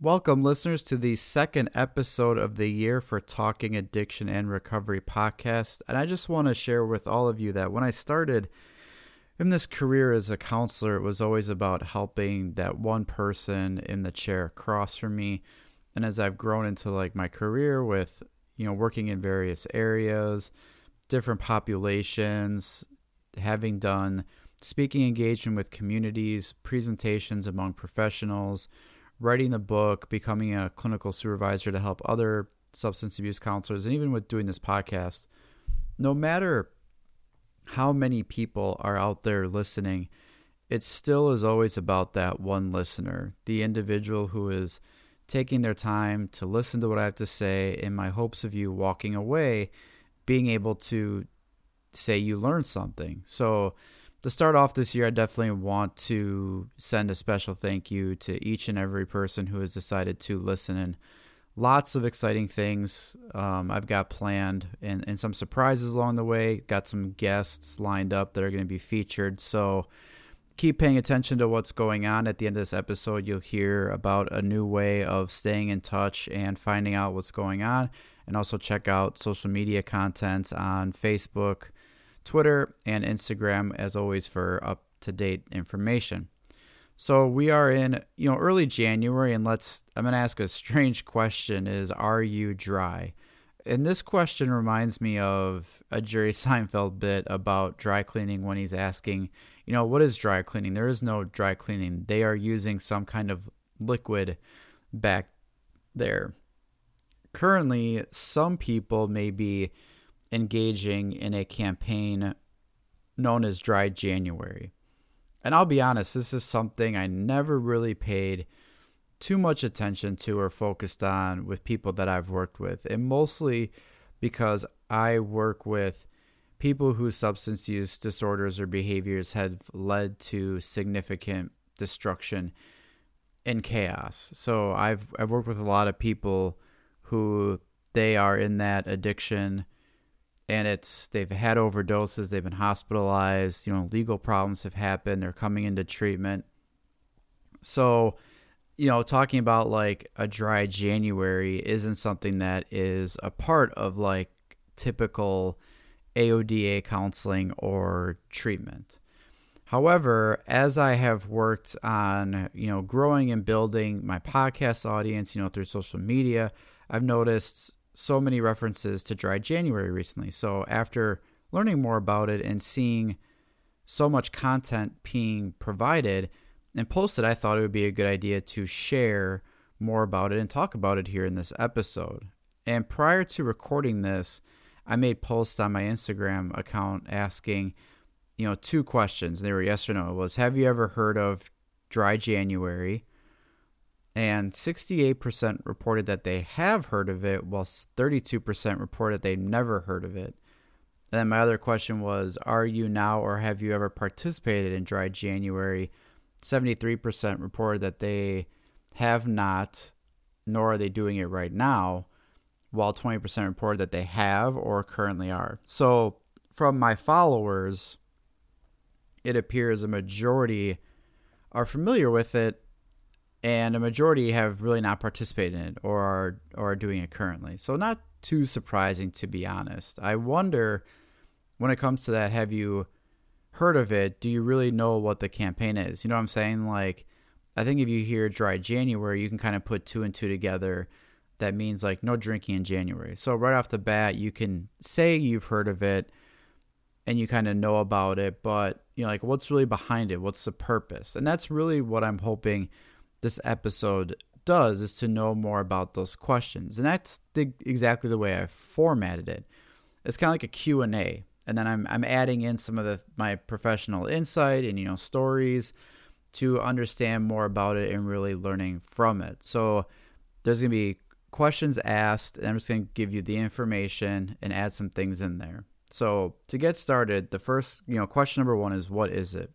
Welcome, listeners, to the second episode of the year for Talking Addiction and Recovery podcast. And I just want to share with all of you that when I started in this career as a counselor, it was always about helping that one person in the chair across from me. And as I've grown into like my career with, you know, working in various areas, different populations, having done speaking engagement with communities, presentations among professionals, writing the book, becoming a clinical supervisor to help other substance abuse counselors, and even with doing this podcast, no matter how many people are out there listening, it still is always about that one listener, the individual who is taking their time to listen to what I have to say, in my hopes of you walking away being able to say you learned something. So, to start off this year, I definitely want to send a special thank you to each and every person who has decided to listen and lots of exciting things um, I've got planned and, and some surprises along the way. Got some guests lined up that are going to be featured. So keep paying attention to what's going on. At the end of this episode, you'll hear about a new way of staying in touch and finding out what's going on. And also check out social media content on Facebook Twitter, and Instagram, as always, for up to date information. So we are in, you know, early January, and let's. I'm going to ask a strange question: Is are you dry? And this question reminds me of a Jerry Seinfeld bit about dry cleaning when he's asking, you know, what is dry cleaning? There is no dry cleaning. They are using some kind of liquid back there. Currently, some people may be engaging in a campaign known as Dry January. And I'll be honest, this is something I never really paid too much attention to or focused on with people that I've worked with. And mostly because I work with people whose substance use disorders or behaviors have led to significant destruction and chaos. So I've I've worked with a lot of people who they are in that addiction and it's they've had overdoses, they've been hospitalized, you know, legal problems have happened, they're coming into treatment. So, you know, talking about like a dry January isn't something that is a part of like typical AODA counseling or treatment. However, as I have worked on, you know, growing and building my podcast audience, you know, through social media, I've noticed so many references to Dry January recently. So after learning more about it and seeing so much content being provided and posted, I thought it would be a good idea to share more about it and talk about it here in this episode. And prior to recording this, I made posts on my Instagram account asking, you know, two questions. They were yes or no. It was have you ever heard of dry January? And 68% reported that they have heard of it, while 32% reported they never heard of it. And then my other question was Are you now or have you ever participated in Dry January? 73% reported that they have not, nor are they doing it right now, while 20% reported that they have or currently are. So, from my followers, it appears a majority are familiar with it and a majority have really not participated in it or are, or are doing it currently. So not too surprising to be honest. I wonder when it comes to that, have you heard of it? Do you really know what the campaign is? You know what I'm saying? Like, I think if you hear dry January, you can kind of put two and two together. That means like no drinking in January. So right off the bat, you can say you've heard of it and you kind of know about it, but you know, like what's really behind it? What's the purpose? And that's really what I'm hoping this episode does is to know more about those questions. And that's the, exactly the way I formatted it. It's kind of like a Q&A. And then I'm, I'm adding in some of the, my professional insight and, you know, stories to understand more about it and really learning from it. So there's going to be questions asked, and I'm just going to give you the information and add some things in there. So to get started, the first, you know, question number one is what is it?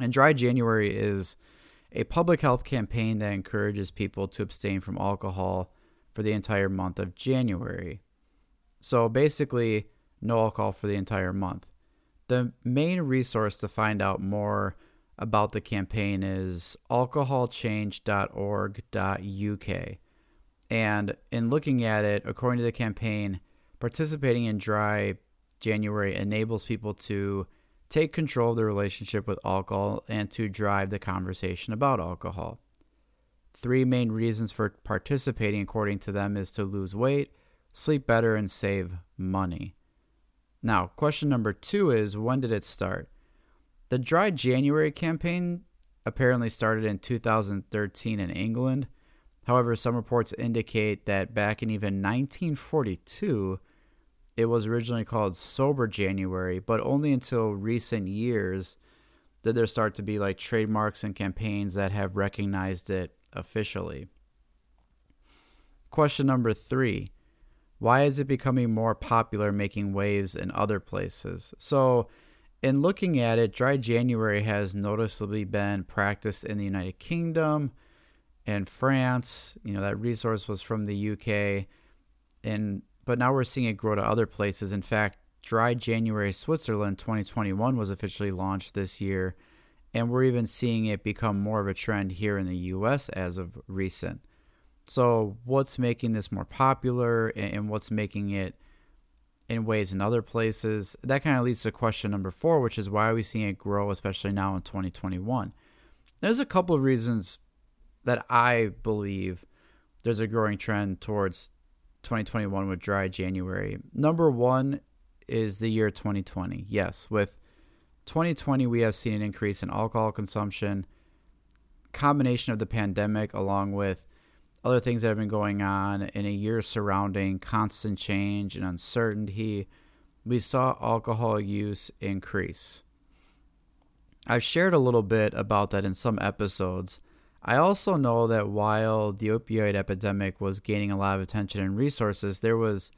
And dry January is – a public health campaign that encourages people to abstain from alcohol for the entire month of January. So basically, no alcohol for the entire month. The main resource to find out more about the campaign is alcoholchange.org.uk. And in looking at it, according to the campaign, participating in Dry January enables people to take control of their relationship with alcohol and to drive the conversation about alcohol. Three main reasons for participating, according to them, is to lose weight, sleep better, and save money. Now, question number two is when did it start? The Dry January campaign apparently started in 2013 in England. However, some reports indicate that back in even 1942, it was originally called Sober January, but only until recent years did there start to be like trademarks and campaigns that have recognized it officially. Question number three Why is it becoming more popular making waves in other places? So, in looking at it, Dry January has noticeably been practiced in the United Kingdom and France. You know, that resource was from the UK. And but now we're seeing it grow to other places. In fact, Dry January Switzerland 2021 was officially launched this year, and we're even seeing it become more of a trend here in the US as of recent. So, what's making this more popular and what's making it in ways in other places? That kind of leads to question number four, which is why are we seeing it grow, especially now in 2021? There's a couple of reasons that I believe there's a growing trend towards 2021 with dry January. Number one is the year 2020. Yes, with 2020, we have seen an increase in alcohol consumption, combination of the pandemic along with other things that have been going on in a year surrounding constant change and uncertainty. We saw alcohol use increase. I've shared a little bit about that in some episodes I also know that while the opioid epidemic was gaining a lot of attention and resources, there was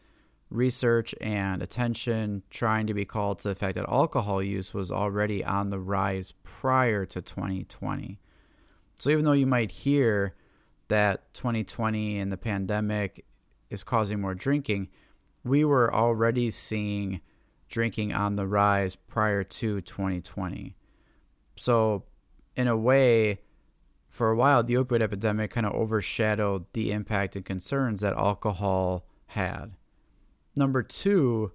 research and attention trying to be called to the fact that alcohol use was already on the rise prior to 2020. So even though you might hear that 2020 and the pandemic is causing more drinking, we were already seeing drinking on the rise prior to 2020. So, in a way, for a while, the opioid epidemic kind of overshadowed the impact and concerns that alcohol had. Number two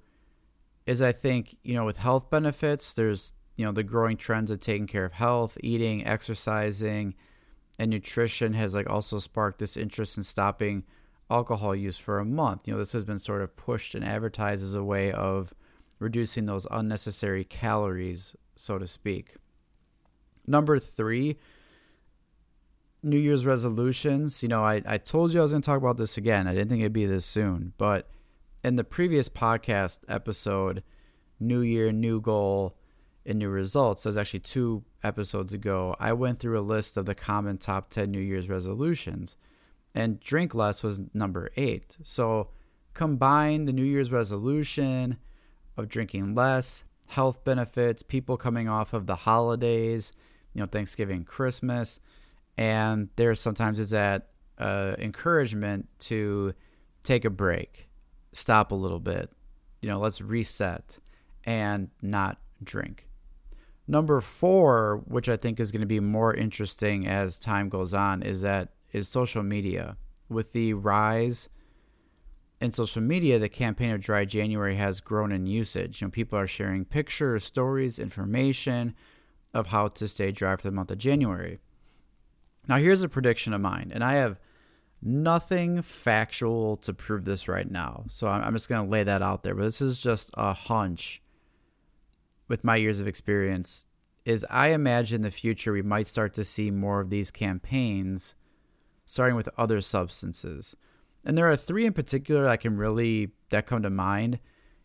is I think, you know, with health benefits, there's, you know, the growing trends of taking care of health, eating, exercising, and nutrition has like also sparked this interest in stopping alcohol use for a month. You know, this has been sort of pushed and advertised as a way of reducing those unnecessary calories, so to speak. Number three, New Year's resolutions, you know, I, I told you I was going to talk about this again. I didn't think it'd be this soon. But in the previous podcast episode, New Year, New Goal, and New Results, that was actually two episodes ago, I went through a list of the common top 10 New Year's resolutions. And drink less was number eight. So combine the New Year's resolution of drinking less, health benefits, people coming off of the holidays, you know, Thanksgiving, Christmas and there sometimes is that uh, encouragement to take a break, stop a little bit, you know, let's reset and not drink. Number four, which I think is going to be more interesting as time goes on, is that is social media. With the rise in social media, the campaign of Dry January has grown in usage. You know, people are sharing pictures, stories, information of how to stay dry for the month of January. Now, here's a prediction of mine, and I have nothing factual to prove this right now. So I'm just going to lay that out there. But this is just a hunch with my years of experience. Is I imagine in the future we might start to see more of these campaigns starting with other substances. And there are three in particular that can really that come to mind.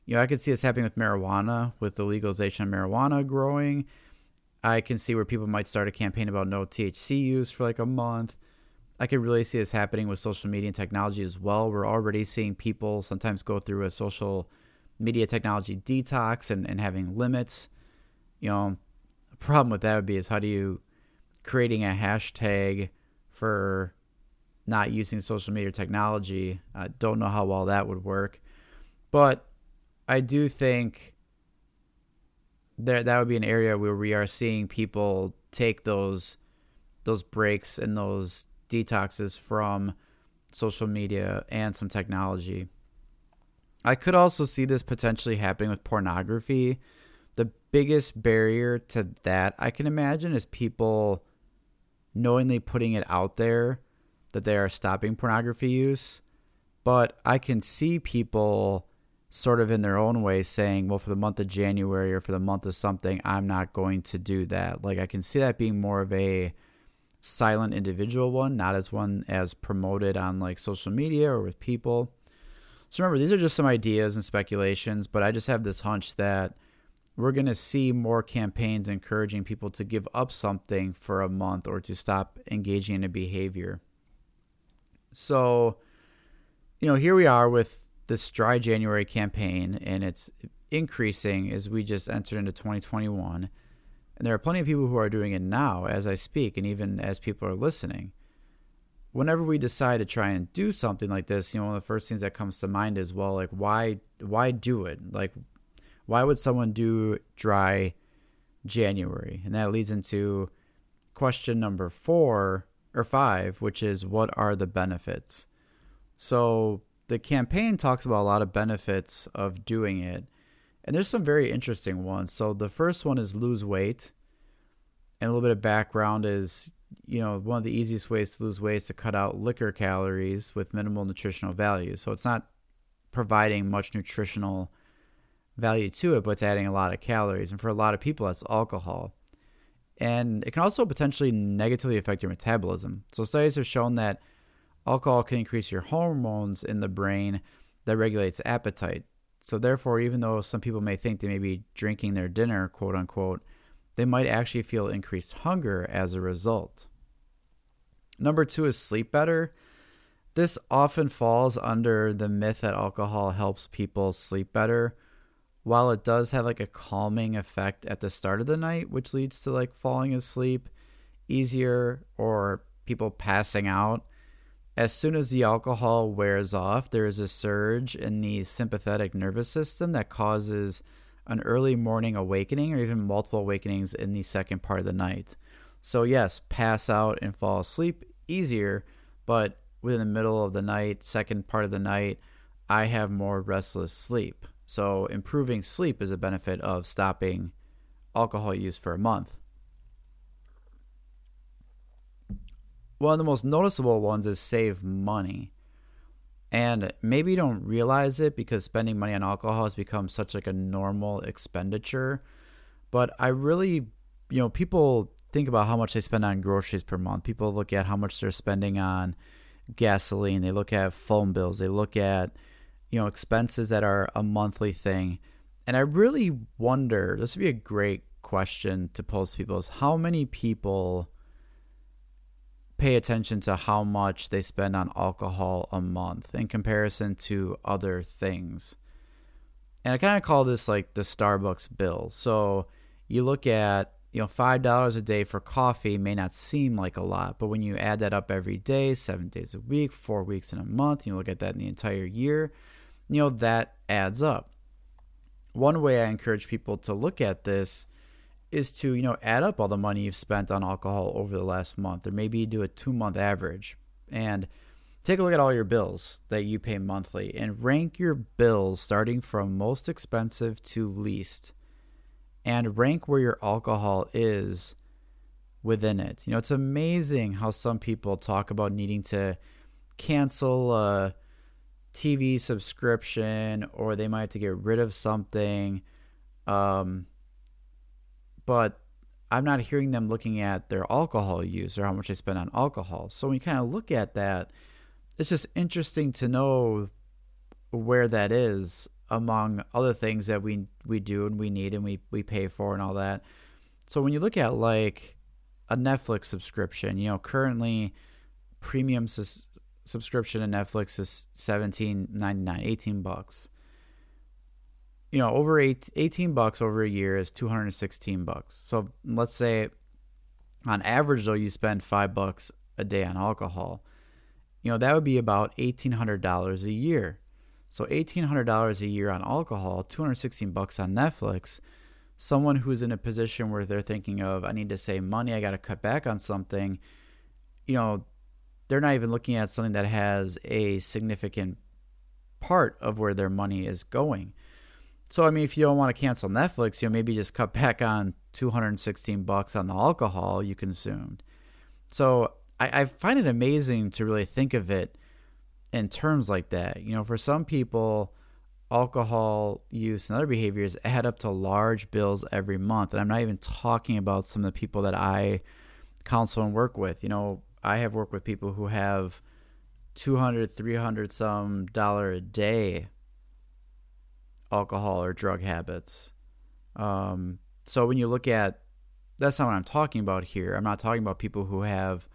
You know, I could see this happening with marijuana, with the legalization of marijuana growing. I can see where people might start a campaign about no THC use for like a month. I could really see this happening with social media and technology as well. We're already seeing people sometimes go through a social media technology detox and, and having limits. You know, a problem with that would be is how do you creating a hashtag for not using social media technology? I don't know how well that would work. But I do think there that would be an area where we are seeing people take those those breaks and those detoxes from social media and some technology. I could also see this potentially happening with pornography. The biggest barrier to that I can imagine is people knowingly putting it out there that they are stopping pornography use. But I can see people sort of in their own way saying, well, for the month of January or for the month of something, I'm not going to do that. Like I can see that being more of a silent individual one, not as one as promoted on like social media or with people. So remember, these are just some ideas and speculations, but I just have this hunch that we're going to see more campaigns encouraging people to give up something for a month or to stop engaging in a behavior. So, you know, here we are with this dry January campaign, and it's increasing as we just entered into 2021. And there are plenty of people who are doing it now as I speak, and even as people are listening whenever we decide to try and do something like this, you know, one of the first things that comes to mind is, well, like why why do it? Like why would someone do dry January? And that leads into question number 4 or 5, which is what are the benefits? So the campaign talks about a lot of benefits of doing it. And there's some very interesting ones. So the first one is lose weight. And a little bit of background is you know, one of the easiest ways to lose weight is to cut out liquor calories with minimal nutritional value. So it's not providing much nutritional value to it, but it's adding a lot of calories. And for a lot of people, that's alcohol. And it can also potentially negatively affect your metabolism. So studies have shown that alcohol can increase your hormones in the brain that regulates appetite. So therefore, even though some people may think they may be drinking their dinner, quote unquote, they might actually feel increased hunger as a result. Number two is sleep better. This often falls under the myth that alcohol helps people sleep better. While it does have like a calming effect at the start of the night, which leads to like falling asleep easier or people passing out, as soon as the alcohol wears off, there is a surge in the sympathetic nervous system that causes an early morning awakening or even multiple awakenings in the second part of the night. So, yes, pass out and fall asleep easier, but within the middle of the night, second part of the night, I have more restless sleep. So, improving sleep is a benefit of stopping alcohol use for a month. One of the most noticeable ones is save money. And maybe you don't realize it because spending money on alcohol has become such like a normal expenditure. But I really, you know, people think about how much they spend on groceries per month. People look at how much they're spending on gasoline. They look at phone bills. They look at, you know, expenses that are a monthly thing. And I really wonder, this would be a great question to pose to people is how many people pay attention to how much they spend on alcohol a month in comparison to other things. And I kind of call this like the Starbucks bill. So you look at, you know, $5 a day for coffee may not seem like a lot, but when you add that up every day, seven days a week, four weeks in a month, you look at that in the entire year, you know, that adds up. One way I encourage people to look at this is to you know add up all the money you've spent on alcohol over the last month or maybe do a two month average and take a look at all your bills that you pay monthly and rank your bills starting from most expensive to least and rank where your alcohol is within it. You know it's amazing how some people talk about needing to cancel a tv subscription or they might have to get rid of something um, but I'm not hearing them looking at their alcohol use or how much they spend on alcohol. So when you kind of look at that, it's just interesting to know where that is among other things that we we do and we need and we we pay for and all that. So when you look at like a Netflix subscription, you know, currently premium sus- subscription to Netflix is 17.99, 18 bucks you know, over eight, 18 bucks over a year is 216 bucks. So let's say on average, though, you spend five bucks a day on alcohol. You know, that would be about $1,800 a year. So $1,800 a year on alcohol, 216 bucks on Netflix. someone who's in a position where they're thinking of, I need to save money, I got to cut back on something, you know, they're not even looking at something that has a significant part of where their money is going. So I mean, if you don't want to cancel Netflix, you know, maybe just cut back on 216 bucks on the alcohol you consumed. So I, I find it amazing to really think of it in terms like that. You know, for some people, alcohol use and other behaviors add up to large bills every month. And I'm not even talking about some of the people that I counsel and work with. You know, I have worked with people who have 200, 300 some dollar a day alcohol or drug habits. Um, so when you look at that's not what I'm talking about here. I'm not talking about people who have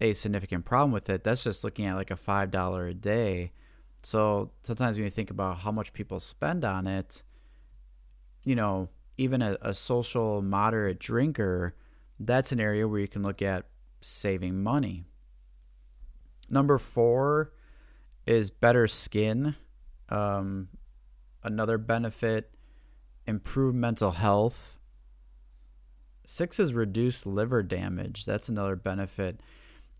a significant problem with it. That's just looking at like a five dollar a day. So sometimes when you think about how much people spend on it, you know, even a, a social moderate drinker, that's an area where you can look at saving money. Number four is better skin. Um, another benefit, improve mental health. Six is reduce liver damage. That's another benefit.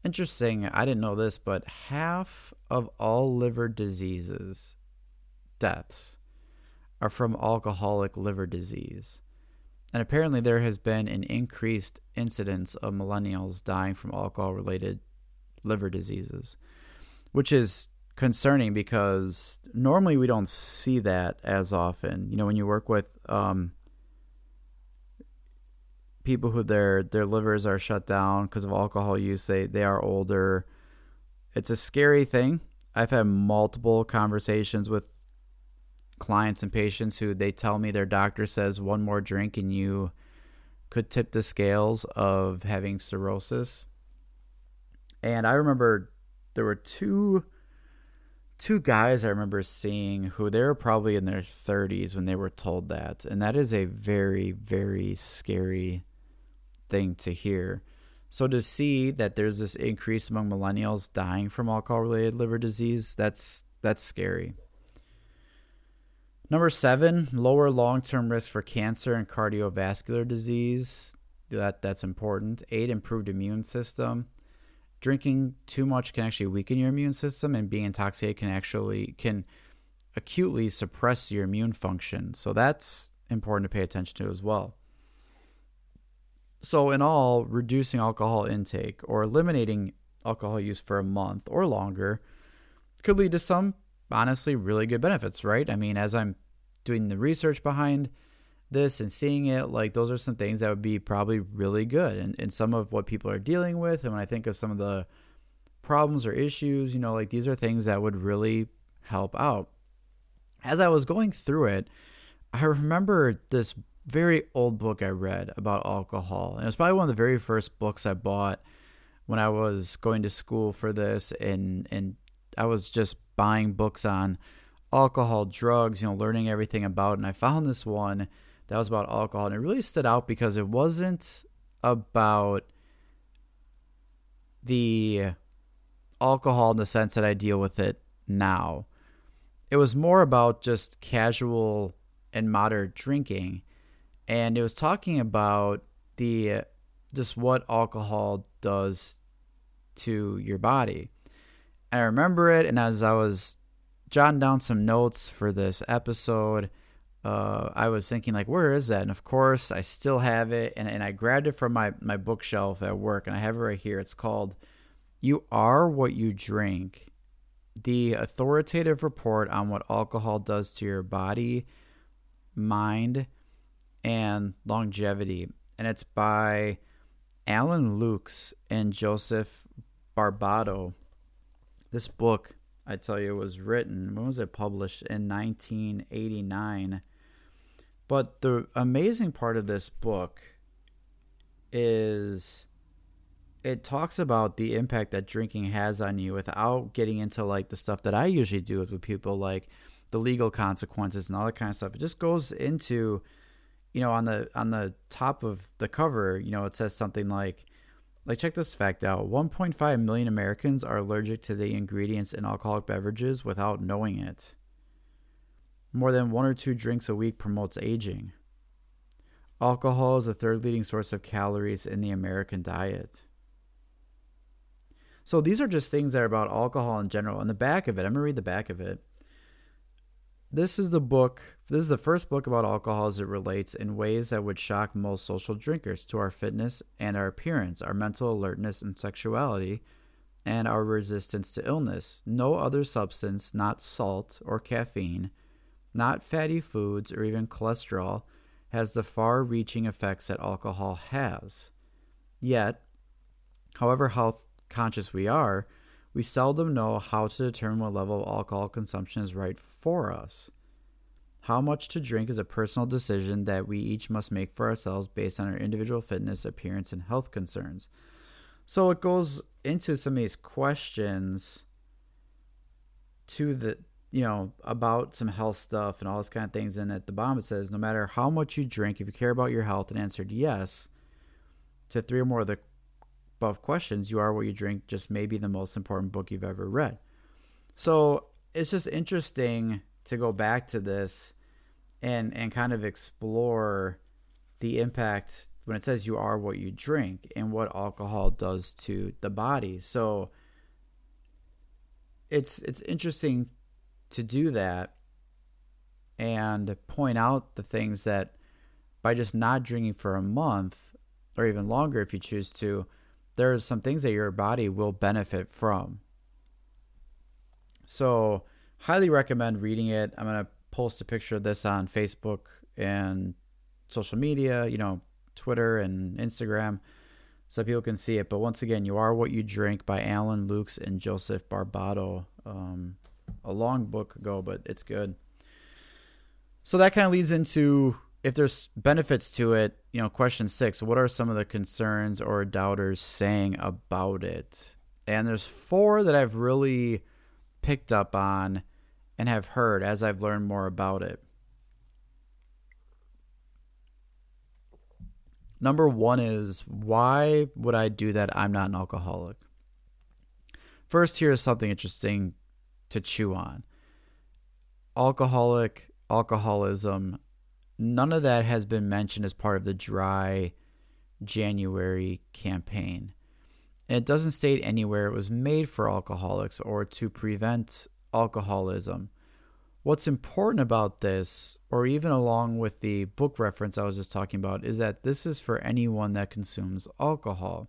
Interesting. I didn't know this, but half of all liver diseases, deaths, are from alcoholic liver disease. And apparently, there has been an increased incidence of millennials dying from alcohol related liver diseases, which is concerning because normally we don't see that as often. You know, when you work with um, people who their their livers are shut down because of alcohol use, they they are older. It's a scary thing. I've had multiple conversations with clients and patients who they tell me their doctor says one more drink and you could tip the scales of having cirrhosis. And I remember there were two two guys I remember seeing who they were probably in their 30s when they were told that. And that is a very, very scary thing to hear. So to see that there's this increase among millennials dying from alcohol related liver disease, that's that's scary. Number seven, lower long term risk for cancer and cardiovascular disease. That that's important. Eight, improved immune system drinking too much can actually weaken your immune system and being intoxicated can actually can acutely suppress your immune function. So that's important to pay attention to as well. So in all reducing alcohol intake or eliminating alcohol use for a month or longer could lead to some honestly really good benefits right? I mean as i'm doing the research behind this and seeing it, like those are some things that would be probably really good and, and some of what people are dealing with. And when I think of some of the problems or issues, you know, like these are things that would really help out. As I was going through it, I remember this very old book I read about alcohol. And it was probably one of the very first books I bought when I was going to school for this and and I was just buying books on alcohol, drugs, you know, learning everything about it. And I found this one that was about alcohol. And it really stood out because it wasn't about the alcohol in the sense that I deal with it now. It was more about just casual and moderate drinking. And it was talking about the just what alcohol does to your body. And I remember it, and as I was jotting down some notes for this episode, uh, I was thinking like, where is that? And of course, I still have it, and, and I grabbed it from my my bookshelf at work, and I have it right here. It's called "You Are What You Drink: The Authoritative Report on What Alcohol Does to Your Body, Mind, and Longevity," and it's by Allan Luks and Joseph Barbato. This book, I tell you, was written. When was it published? In 1989 but the amazing part of this book is it talks about the impact that drinking has on you without getting into like the stuff that I usually do with people like the legal consequences and all that kind of stuff. It just goes into you know on the on the top of the cover, you know, it says something like like check this fact out. 1.5 million Americans are allergic to the ingredients in alcoholic beverages without knowing it. More than one or two drinks a week promotes aging. Alcohol is the third leading source of calories in the American diet. So these are just things that are about alcohol in general. On the back of it, I'm going to read the back of it. This is the book, this is the first book about alcohol as it relates in ways that would shock most social drinkers to our fitness and our appearance, our mental alertness and sexuality, and our resistance to illness. No other substance, not salt or caffeine, not fatty foods or even cholesterol, has the far reaching effects that alcohol has. Yet, however health conscious we are, we seldom know how to determine what level of alcohol consumption is right for us. How much to drink is a personal decision that we each must make for ourselves based on our individual fitness, appearance, and health concerns. So it goes into some of these questions to the you know about some health stuff and all this kind of things and at the bottom it says no matter how much you drink if you care about your health and answered yes to three or more of the above questions you are what you drink just maybe the most important book you've ever read so it's just interesting to go back to this and and kind of explore the impact when it says you are what you drink and what alcohol does to the body. So it's it's interesting to do that and point out the things that by just not drinking for a month or even longer if you choose to, there are some things that your body will benefit from. So, highly recommend reading it. I'm going to post a picture of this on Facebook and social media, you know, Twitter and Instagram so people can see it. But once again, You Are What You Drink by Allan Luks and Joseph Barbato. Um, a long book ago, but it's good. So that kind of leads into if there's benefits to it, you know, question six, what are some of the concerns or doubters saying about it? And there's four that I've really picked up on and have heard as I've learned more about it. Number one is why would I do that? I'm not an alcoholic. First, here is something interesting to chew on alcoholic, alcoholism, none of that has been mentioned as part of the dry January campaign. And it doesn't state anywhere it was made for alcoholics or to prevent alcoholism. What's important about this, or even along with the book reference I was just talking about, is that this is for anyone that consumes alcohol.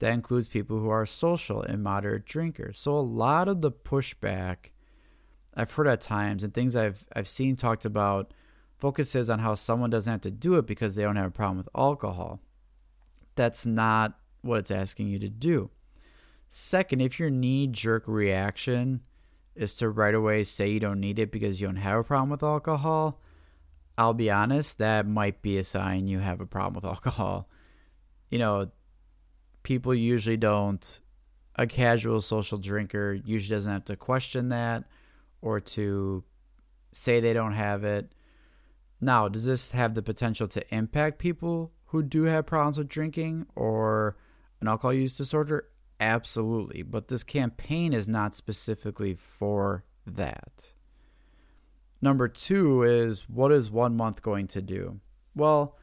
That includes people who are social and moderate drinkers. So a lot of the pushback I've heard at times and things I've I've seen talked about focuses on how someone doesn't have to do it because they don't have a problem with alcohol. That's not what it's asking you to do. Second, if your knee jerk reaction is to right away say you don't need it because you don't have a problem with alcohol, I'll be honest, that might be a sign you have a problem with alcohol. You know, people usually don't, a casual social drinker usually doesn't have to question that or to say they don't have it. Now, does this have the potential to impact people who do have problems with drinking or an alcohol use disorder? Absolutely. But this campaign is not specifically for that. Number two is what is one month going to do? Well,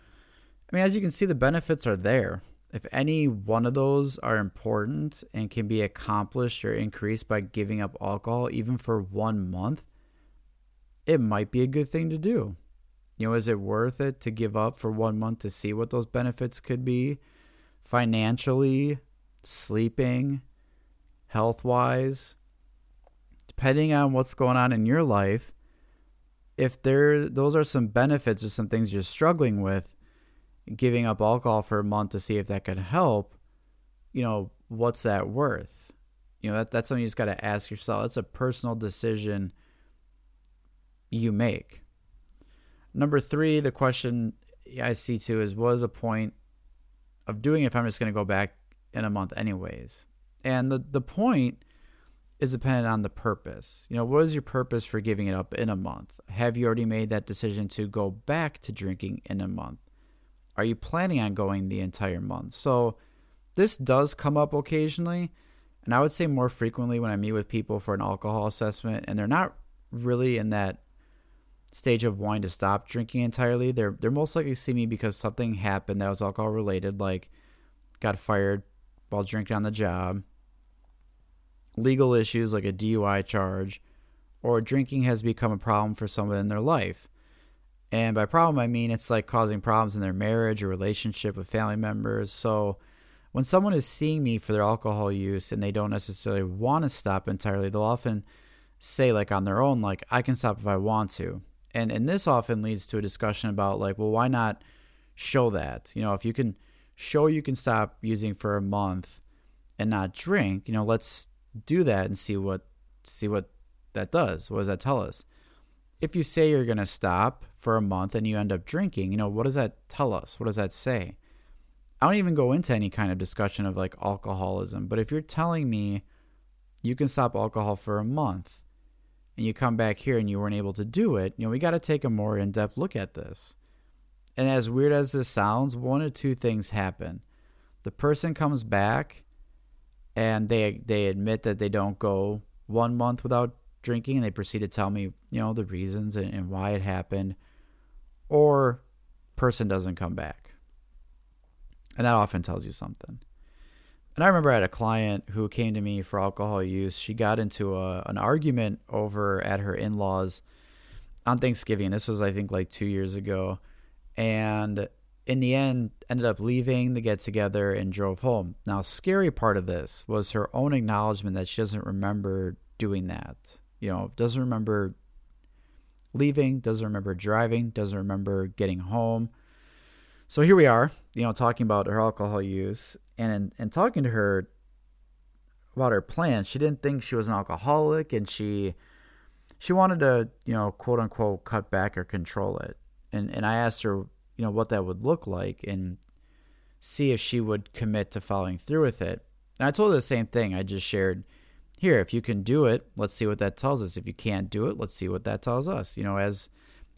I mean, as you can see, the benefits are there. If any one of those are important and can be accomplished or increased by giving up alcohol, even for one month, it might be a good thing to do. You know, is it worth it to give up for one month to see what those benefits could be financially, sleeping, health wise, depending on what's going on in your life, if there those are some benefits or some things you're struggling with, giving up alcohol for a month to see if that could help, you know, what's that worth? You know, that, that's something you just got to ask yourself. It's a personal decision you make. Number three, the question I see too is what is the point of doing if I'm just going to go back in a month anyways. And the the point is dependent on the purpose. You know, what is your purpose for giving it up in a month? Have you already made that decision to go back to drinking in a month? Are you planning on going the entire month? So this does come up occasionally, and I would say more frequently when I meet with people for an alcohol assessment and they're not really in that stage of wanting to stop drinking entirely, they're they're most likely see me because something happened that was alcohol related, like got fired while drinking on the job, legal issues like a DUI charge, or drinking has become a problem for someone in their life. And by problem, I mean it's like causing problems in their marriage or relationship with family members. So when someone is seeing me for their alcohol use and they don't necessarily want to stop entirely, they'll often say, like on their own, like, I can stop if I want to. And, and this often leads to a discussion about, like, well, why not show that? You know, if you can show you can stop using for a month and not drink, you know, let's do that and see what see what that does. What does that tell us? If you say you're going to stop for a month and you end up drinking, you know, what does that tell us? What does that say? I don't even go into any kind of discussion of like alcoholism, but if you're telling me you can stop alcohol for a month and you come back here and you weren't able to do it, you know, we got to take a more in depth look at this. And as weird as this sounds, one or two things happen. The person comes back and they they admit that they don't go one month without drinking and they proceed to tell me, you know, the reasons and, and why it happened. Or person doesn't come back. And that often tells you something. And I remember I had a client who came to me for alcohol use. She got into a, an argument over at her in laws on Thanksgiving. This was, I think, like two years ago and in the end ended up leaving the get together and drove home. Now, scary part of this was her own acknowledgement that she doesn't remember doing that. You know, doesn't remember leaving, doesn't remember driving, doesn't remember getting home. So here we are, you know, talking about her alcohol use and and talking to her about her plans. She didn't think she was an alcoholic and she she wanted to, you know, quote unquote cut back or control it and and I asked her, you know, what that would look like and see if she would commit to following through with it. And I told her the same thing. I just shared, here, if you can do it, let's see what that tells us. If you can't do it, let's see what that tells us. You know, as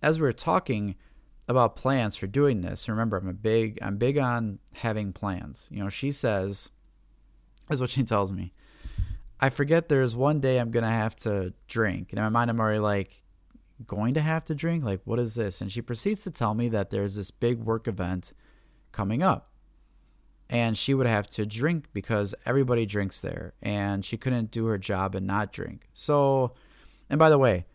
as we are talking about plans for doing this, remember I'm a big I'm big on having plans. You know, she says is what she tells me. I forget there's one day I'm gonna have to drink. And in my mind I'm already like, going to have to drink? Like, what is this? And she proceeds to tell me that there's this big work event coming up. And she would have to drink because everybody drinks there. And she couldn't do her job and not drink. So, and by the way,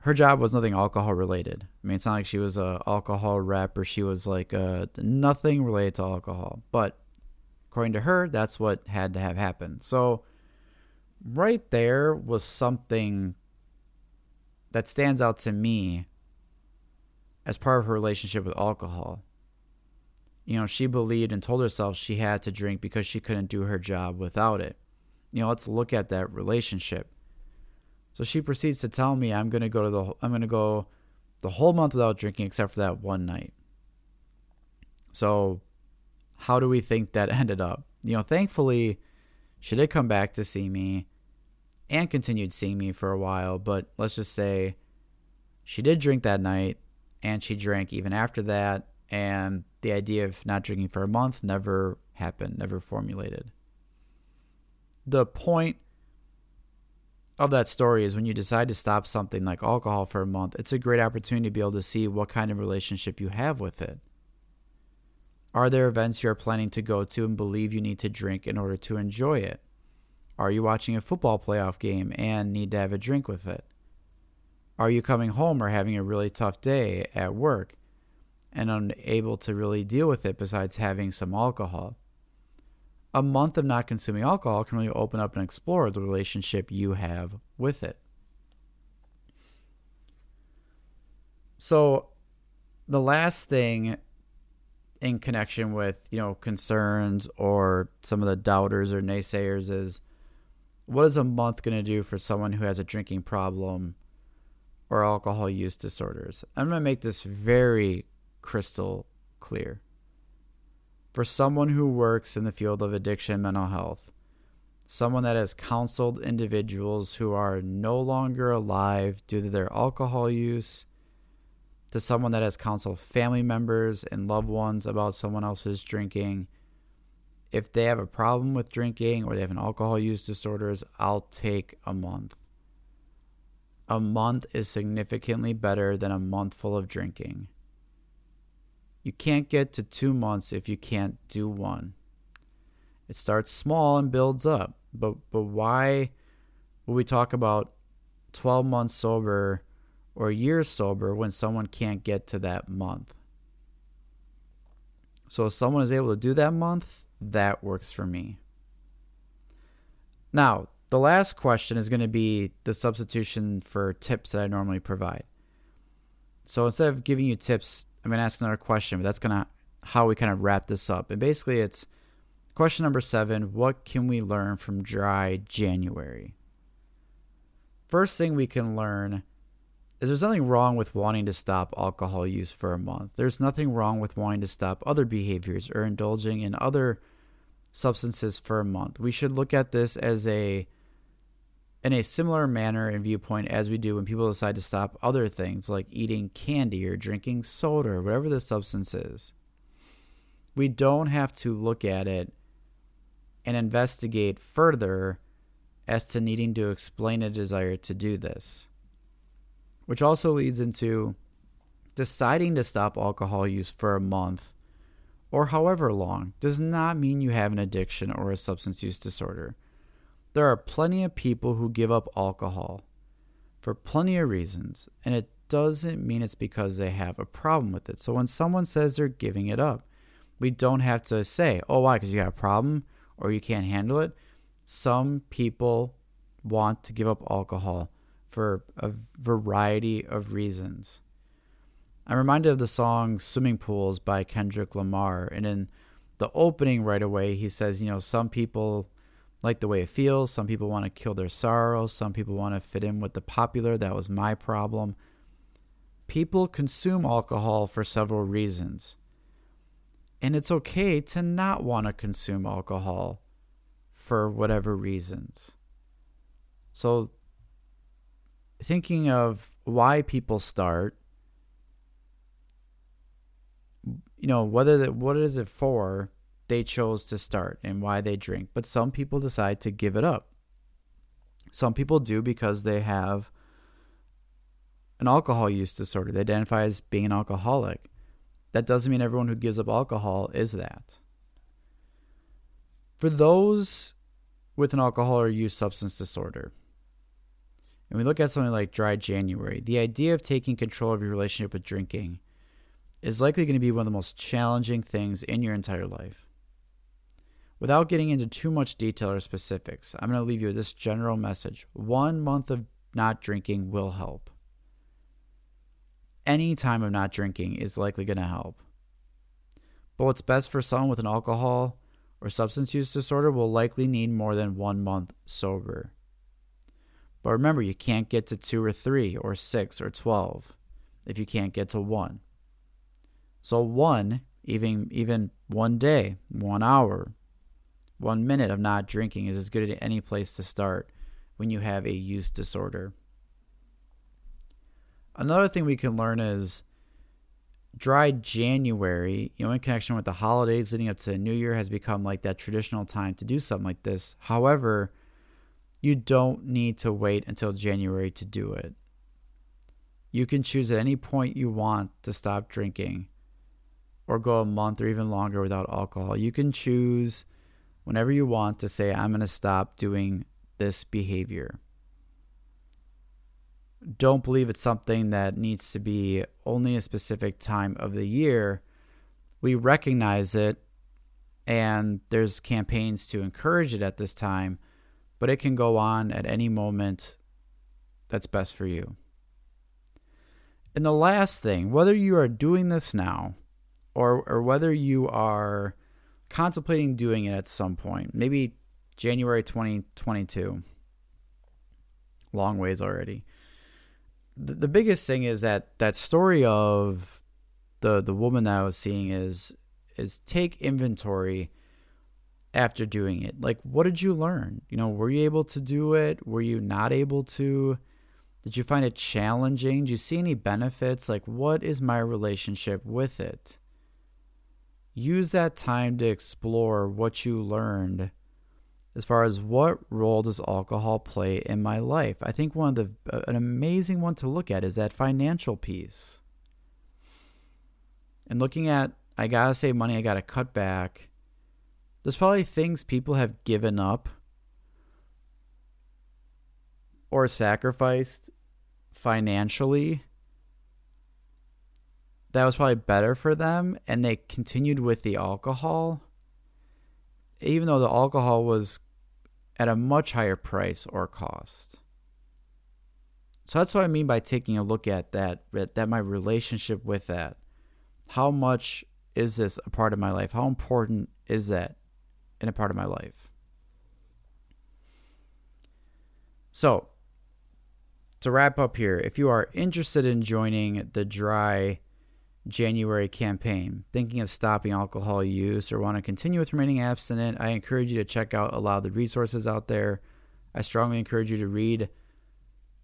her job was nothing alcohol related. I mean, it's not like she was a alcohol rep or she was like a, nothing related to alcohol. But according to her, that's what had to have happened. So, right there was something that stands out to me as part of her relationship with alcohol. You know, she believed and told herself she had to drink because she couldn't do her job without it. You know, let's look at that relationship. So she proceeds to tell me I'm going to go to the I'm going to go the whole month without drinking except for that one night. So how do we think that ended up? You know, thankfully she did come back to see me and continued seeing me for a while, but let's just say she did drink that night and she drank even after that, and the idea of not drinking for a month never happened, never formulated. The point of that story is when you decide to stop something like alcohol for a month, it's a great opportunity to be able to see what kind of relationship you have with it. Are there events you're planning to go to and believe you need to drink in order to enjoy it? Are you watching a football playoff game and need to have a drink with it? Are you coming home or having a really tough day at work and unable to really deal with it besides having some alcohol? A month of not consuming alcohol can really open up and explore the relationship you have with it. So, the last thing in connection with, you know, concerns or some of the doubters or naysayers is what is a month going to do for someone who has a drinking problem or alcohol use disorders? I'm going to make this very crystal clear. For someone who works in the field of addiction mental health, someone that has counseled individuals who are no longer alive due to their alcohol use, to someone that has counseled family members and loved ones about someone else's drinking, if they have a problem with drinking or they have an alcohol use disorders, I'll take a month. a month is significantly better than a month full of drinking. You can't get to two months if you can't do one. It starts small and builds up. But but why would we talk about 12 months sober or a year sober when someone can't get to that month? So if someone is able to do that month, that works for me. Now, the last question is going to be the substitution for tips that I normally provide. So instead of giving you tips, I'm going to ask another question, but that's going to how we kind of wrap this up. And basically, it's question number seven What can we learn from dry January? First thing we can learn is there's nothing wrong with wanting to stop alcohol use for a month. There's nothing wrong with wanting to stop other behaviors or indulging in other substances for a month. We should look at this as a in a similar manner and viewpoint as we do when people decide to stop other things like eating candy or drinking soda or whatever the substance is. We don't have to look at it and investigate further as to needing to explain a desire to do this. Which also leads into deciding to stop alcohol use for a month or however long does not mean you have an addiction or a substance use disorder. There are plenty of people who give up alcohol for plenty of reasons, and it doesn't mean it's because they have a problem with it. So when someone says they're giving it up, we don't have to say, oh, why? Because you have a problem or you can't handle it. Some people want to give up alcohol for a variety of reasons. I'm reminded of the song Swimming Pools by Kendrick Lamar. And in the opening right away, he says, you know, some people like the way it feels. Some people want to kill their sorrows. Some people want to fit in with the popular. That was my problem. People consume alcohol for several reasons. And it's okay to not want to consume alcohol for whatever reasons. So, thinking of why people start, you know, whether that, what is it for? They chose to start and why they drink. But some people decide to give it up. Some people do because they have an alcohol use disorder. They identify as being an alcoholic. That doesn't mean everyone who gives up alcohol is that. For those with an alcohol or use substance disorder, and we look at something like dry January, the idea of taking control of your relationship with drinking is likely going to be one of the most challenging things in your entire life. Without getting into too much detail or specifics, I'm going to leave you with this general message. One month of not drinking will help. Any time of not drinking is likely going to help. But what's best for someone with an alcohol or substance use disorder will likely need more than one month sober. But remember, you can't get to two or three or six or 12 if you can't get to one. So, one, even, even one day, one hour, one minute of not drinking is as good as any place to start when you have a use disorder. Another thing we can learn is dry January, you know, in connection with the holidays leading up to New Year, has become like that traditional time to do something like this. However, you don't need to wait until January to do it. You can choose at any point you want to stop drinking or go a month or even longer without alcohol. You can choose whenever you want to say, I'm going to stop doing this behavior. Don't believe it's something that needs to be only a specific time of the year. We recognize it, and there's campaigns to encourage it at this time, but it can go on at any moment that's best for you. And the last thing, whether you are doing this now or, or whether you are contemplating doing it at some point, maybe January 2022. Long ways already. The, the biggest thing is that that story of the the woman that I was seeing is is take inventory after doing it. Like what did you learn? You know, were you able to do it? Were you not able to? Did you find it challenging? Do you see any benefits? Like what is my relationship with it? Use that time to explore what you learned as far as what role does alcohol play in my life. I think one of the uh, an amazing one to look at is that financial piece. And looking at I got to save money, I got to cut back. There's probably things people have given up or sacrificed financially that was probably better for them and they continued with the alcohol even though the alcohol was at a much higher price or cost. So that's what I mean by taking a look at that that my relationship with that. How much is this a part of my life? How important is that in a part of my life? So, to wrap up here, if you are interested in joining the dry January campaign, thinking of stopping alcohol use or want to continue with remaining abstinent, I encourage you to check out a lot of the resources out there. I strongly encourage you to read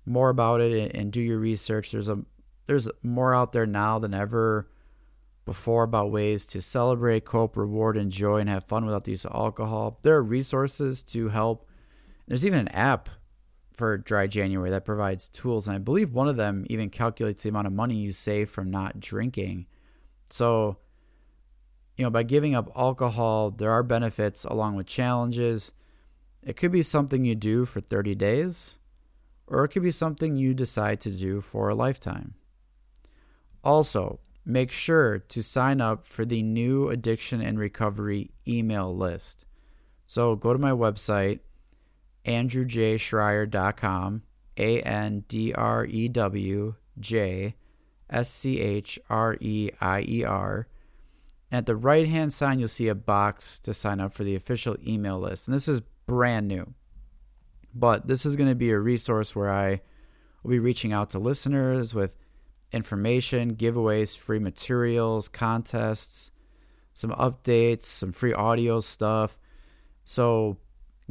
more about it and, do your research. There's a there's more out there now than ever before about ways to celebrate, cope, reward, enjoy, and have fun without the use of alcohol. There are resources to help. There's even an app for dry January that provides tools. And I believe one of them even calculates the amount of money you save from not drinking. So, you know, by giving up alcohol, there are benefits along with challenges. It could be something you do for 30 days, or it could be something you decide to do for a lifetime. Also, make sure to sign up for the new addiction and recovery email list. So go to my website, andrewjschreier.com, A N D R E W J S C H R E I E R. At the right hand side, you'll see a box to sign up for the official email list. And this is brand new. But this is going to be a resource where I will be reaching out to listeners with information, giveaways, free materials, contests, some updates, some free audio stuff. So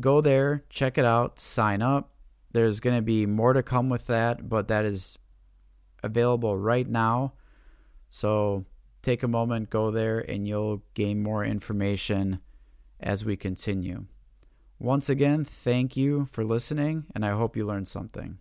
go there, check it out, sign up. There's going to be more to come with that, but that is available right now. So take a moment, go there, and you'll gain more information as we continue. Once again, thank you for listening, and I hope you learned something.